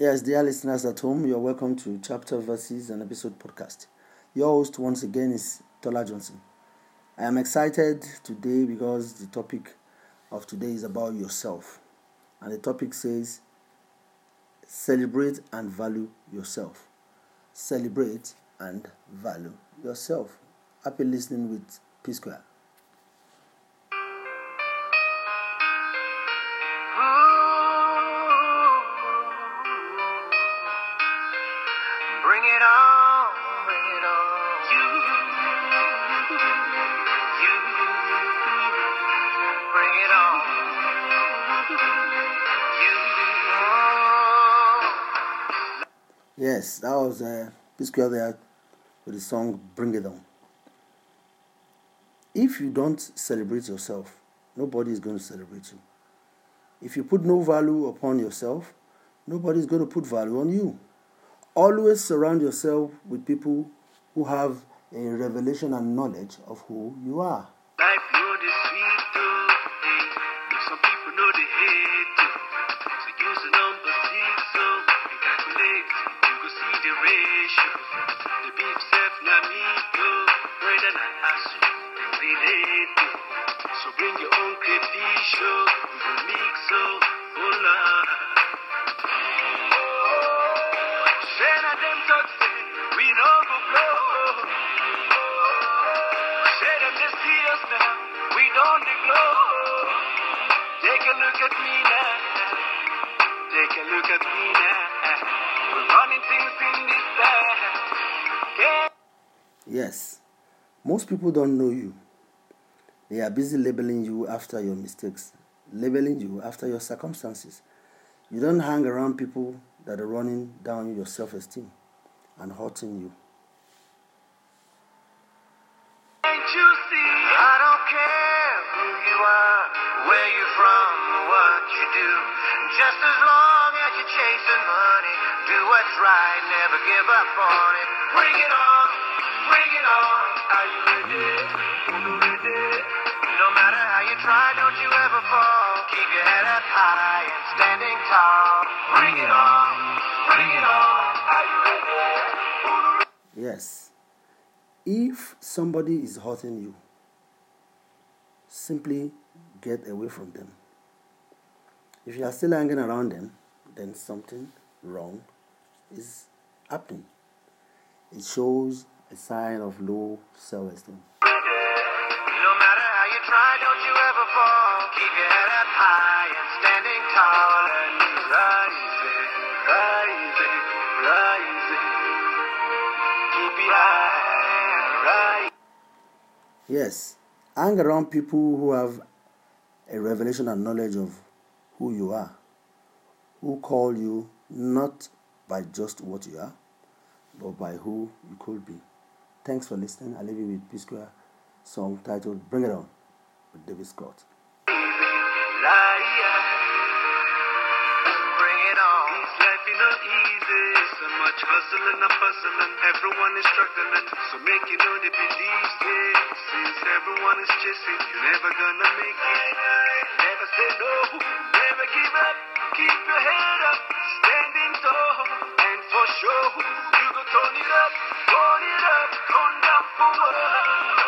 Yes, dear listeners at home, you're welcome to Chapter Verses and Episode Podcast. Your host once again is Tola Johnson. I am excited today because the topic of today is about yourself. And the topic says celebrate and value yourself. Celebrate and value yourself. Happy listening with P Square. Bring it on, bring it on. You, you, bring it on. You, Yes, that was uh, P Square there with the song Bring It On. If you don't celebrate yourself, nobody is going to celebrate you. If you put no value upon yourself, nobody is going to put value on you. Always surround yourself with people who have a revelation and knowledge of who you are. Though. Hey, but some people know the hate look at me now. Take a look at me now. We're running things in this. Yeah. Yes, most people don't know you. They are busy labeling you after your mistakes, labeling you after your circumstances. You don't hang around people that are running down your self esteem and hurting you. You see? I don't care who you are, where you're from, what you do. Just as long as you're chasing money, do what's right, never give up on it. Bring it on, bring it on. Are you ready? Ready? No matter how you try, don't you ever fall. Keep your head up high and standing tall. Bring it on, bring it on. Are you ready? Yes, if somebody is hurting you, simply get away from them. If you are still hanging around them, then something wrong is happening. It shows a sign of low self esteem. No matter how you try, don't you ever fall. Keep your head up high and standing tall and rising, rising, rising. Keep and rising. Yes, hang around people who have a revelation and knowledge of who you are, who call you not by just what you are, but by who you could be. Thanks for listening. I leave you with P Square song titled Bring It On with David Scott. So much hustling and bustling, everyone is struggling. So make you know they believe it. Since everyone is chasing, you're never gonna make it. Never say no, never give up. Keep your head up, standing tall, and for sure you go turn it up, turn it up, turn down for what.